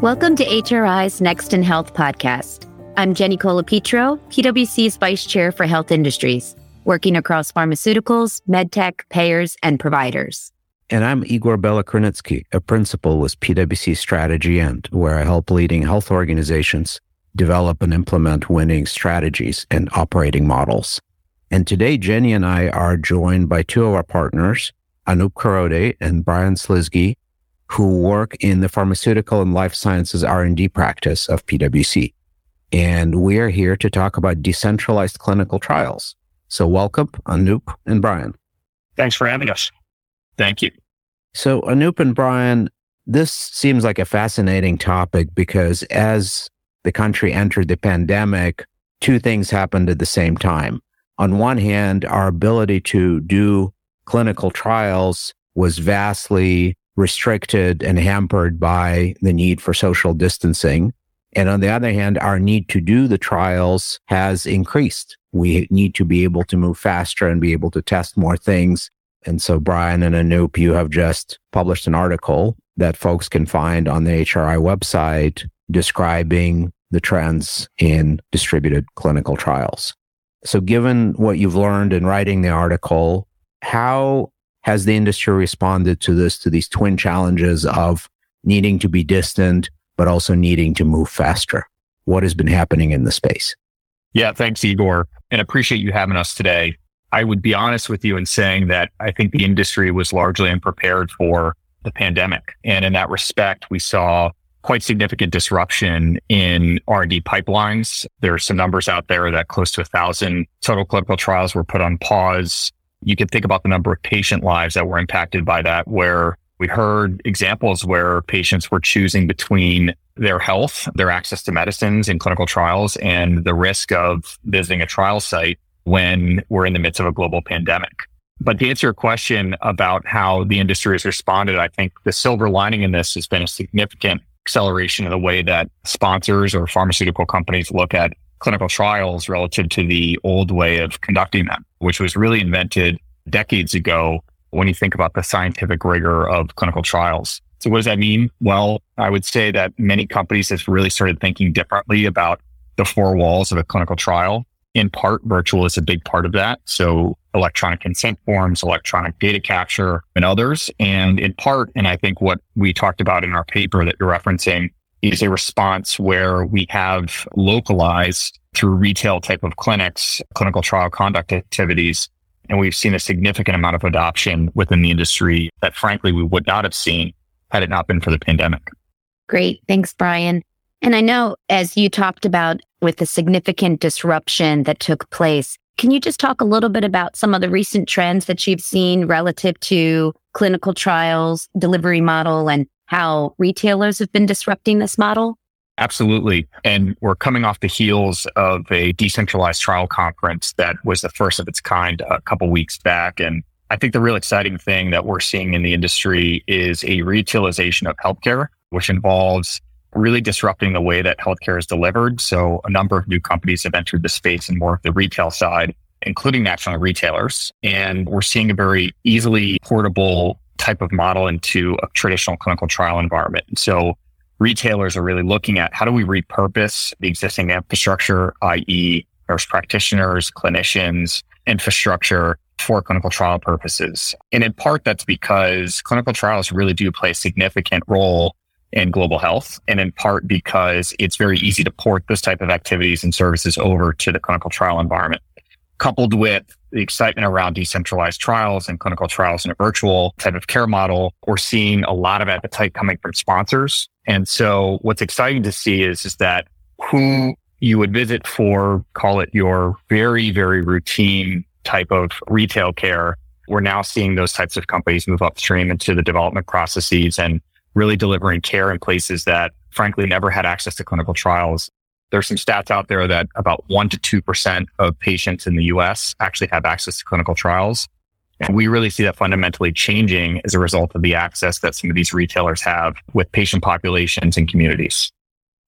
Welcome to HRI's Next in Health podcast. I'm Jenny Colapietro, PwC's Vice Chair for Health Industries, working across pharmaceuticals, medtech, payers, and providers. And I'm Igor Belokrinitsky, a principal with PwC Strategy&, where I help leading health organizations develop and implement winning strategies and operating models. And today, Jenny and I are joined by two of our partners, Anup Karode and Brian Slisgy, who work in the pharmaceutical and life sciences R&D practice of PwC. And we are here to talk about decentralized clinical trials. So welcome, Anup and Brian. Thanks for having us. Thank you. So, Anup and Brian, this seems like a fascinating topic because as the country entered the pandemic, two things happened at the same time. On one hand, our ability to do clinical trials was vastly restricted and hampered by the need for social distancing. And on the other hand, our need to do the trials has increased. We need to be able to move faster and be able to test more things and so Brian and Anup, you have just published an article that folks can find on the HRI website describing the trends in distributed clinical trials. So given what you've learned in writing the article, how has the industry responded to this, to these twin challenges of needing to be distant, but also needing to move faster? What has been happening in the space? Yeah, thanks, Igor, and appreciate you having us today. I would be honest with you in saying that I think the industry was largely unprepared for the pandemic. And in that respect, we saw quite significant disruption in R&D pipelines. There are some numbers out there that close to a thousand total clinical trials were put on pause. You can think about the number of patient lives that were impacted by that, where we heard examples where patients were choosing between their health, their access to medicines in clinical trials, and the risk of visiting a trial site when we're in the midst of a global pandemic. But to answer your question about how the industry has responded, I think the silver lining in this has been a significant acceleration in the way that sponsors or pharmaceutical companies look at clinical trials relative to the old way of conducting them, which was really invented decades ago when you think about the scientific rigor of clinical trials. So what does that mean? Well, I would say that many companies have really started thinking differently about the four walls of a clinical trial in part, virtual is a big part of that. So electronic consent forms, electronic data capture and others. And in part, and I think what we talked about in our paper that you're referencing is a response where we have localized through retail type of clinics, clinical trial conduct activities. And we've seen a significant amount of adoption within the industry that frankly we would not have seen had it not been for the pandemic. Great. Thanks, Brian. And I know as you talked about with the significant disruption that took place, can you just talk a little bit about some of the recent trends that you've seen relative to clinical trials, delivery model, and how retailers have been disrupting this model? Absolutely. And we're coming off the heels of a decentralized trial conference that was the first of its kind a couple weeks back. And I think the real exciting thing that we're seeing in the industry is a retailization of healthcare, which involves really disrupting the way that healthcare is delivered. So a number of new companies have entered the space and more of the retail side, including national retailers. And we're seeing a very easily portable type of model into a traditional clinical trial environment. And so retailers are really looking at how do we repurpose the existing infrastructure, i.e. nurse practitioners, clinicians, infrastructure for clinical trial purposes. And in part, that's because clinical trials really do play a significant role in global health, and in part because it's very easy to port this type of activities and services over to the clinical trial environment. Coupled with the excitement around decentralized trials and clinical trials in a virtual type of care model, we're seeing a lot of appetite coming from sponsors. And so what's exciting to see is, is that who you would visit for, call it your very, very routine type of retail care. We're now seeing those types of companies move upstream into the development processes and really delivering care in places that frankly never had access to clinical trials. There's some stats out there that about one to 2% of patients in the US actually have access to clinical trials. And we really see that fundamentally changing as a result of the access that some of these retailers have with patient populations and communities.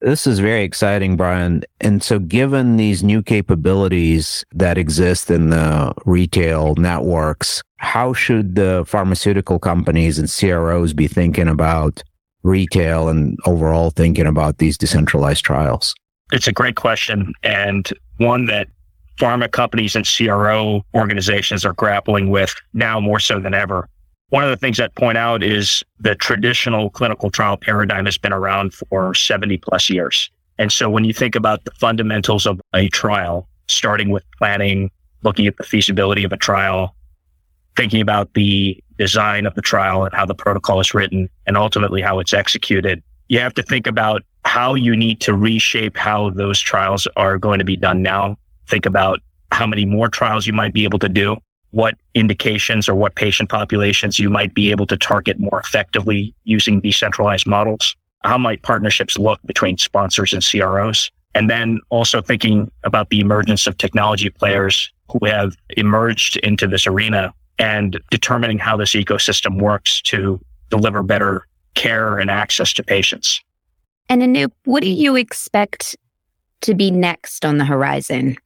This is very exciting, Brian. And so, given these new capabilities that exist in the retail networks, how should the pharmaceutical companies and CROs be thinking about retail and overall thinking about these decentralized trials? It's a great question and one that pharma companies and CRO organizations are grappling with now more so than ever. One of the things I'd point out is the traditional clinical trial paradigm has been around for 70 plus years. And so when you think about the fundamentals of a trial, starting with planning, looking at the feasibility of a trial, thinking about the design of the trial and how the protocol is written and ultimately how it's executed, you have to think about how you need to reshape how those trials are going to be done now. Think about how many more trials you might be able to do what indications or what patient populations you might be able to target more effectively using decentralized models. How might partnerships look between sponsors and CROs? And then also thinking about the emergence of technology players who have emerged into this arena and determining how this ecosystem works to deliver better care and access to patients. And Anup, what do you expect to be next on the horizon?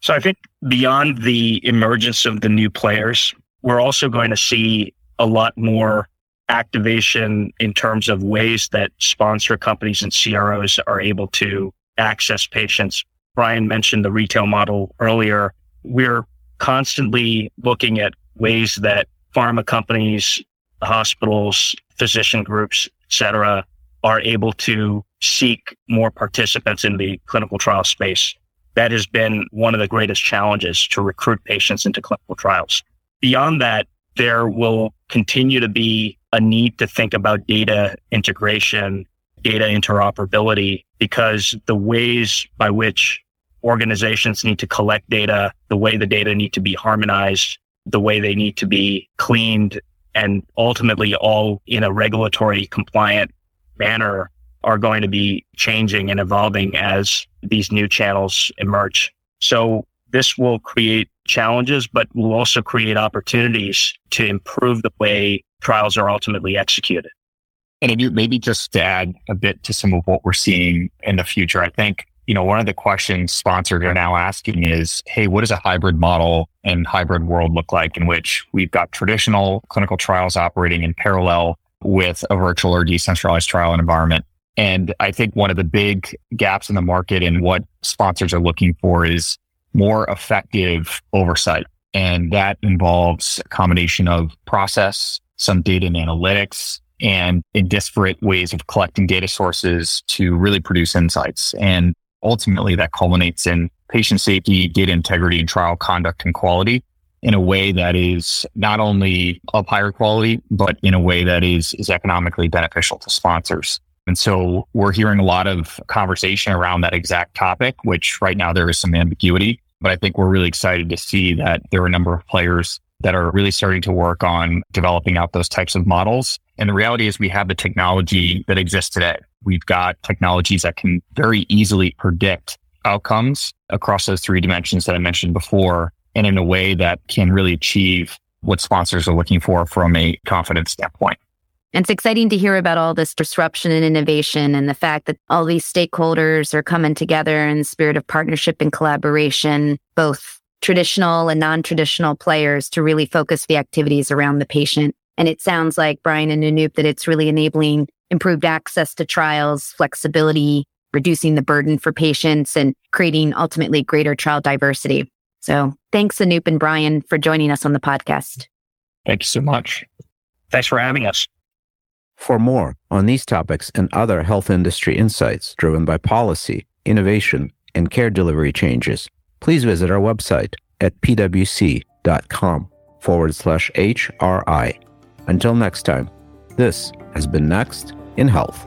So I think beyond the emergence of the new players, we're also going to see a lot more activation in terms of ways that sponsor companies and CROs are able to access patients. Brian mentioned the retail model earlier. We're constantly looking at ways that pharma companies, hospitals, physician groups, et cetera, are able to seek more participants in the clinical trial space that has been one of the greatest challenges to recruit patients into clinical trials. Beyond that, there will continue to be a need to think about data integration, data interoperability, because the ways by which organizations need to collect data, the way the data need to be harmonized, the way they need to be cleaned, and ultimately all in a regulatory compliant manner are going to be changing and evolving as these new channels emerge. So this will create challenges, but will also create opportunities to improve the way trials are ultimately executed. And maybe just to add a bit to some of what we're seeing in the future, I think, you know, one of the questions sponsors are now asking is, Hey, what does a hybrid model and hybrid world look like in which we've got traditional clinical trials operating in parallel with a virtual or decentralized trial and environment? And I think one of the big gaps in the market and what sponsors are looking for is more effective oversight. And that involves a combination of process, some data and analytics, and in disparate ways of collecting data sources to really produce insights. And ultimately that culminates in patient safety, data integrity, and trial conduct and quality in a way that is not only of higher quality, but in a way that is, is economically beneficial to sponsors. And so we're hearing a lot of conversation around that exact topic, which right now there is some ambiguity. But I think we're really excited to see that there are a number of players that are really starting to work on developing out those types of models. And the reality is we have the technology that exists today. We've got technologies that can very easily predict outcomes across those three dimensions that I mentioned before and in a way that can really achieve what sponsors are looking for from a confidence standpoint. And it's exciting to hear about all this disruption and innovation and the fact that all these stakeholders are coming together in the spirit of partnership and collaboration, both traditional and non-traditional players to really focus the activities around the patient. And it sounds like Brian and Anup that it's really enabling improved access to trials, flexibility, reducing the burden for patients and creating ultimately greater trial diversity. So thanks Anup and Brian for joining us on the podcast. Thank you so much. Thanks for having us. For more on these topics and other health industry insights driven by policy, innovation, and care delivery changes, please visit our website at pwc.com forward slash HRI. Until next time, this has been Next in Health.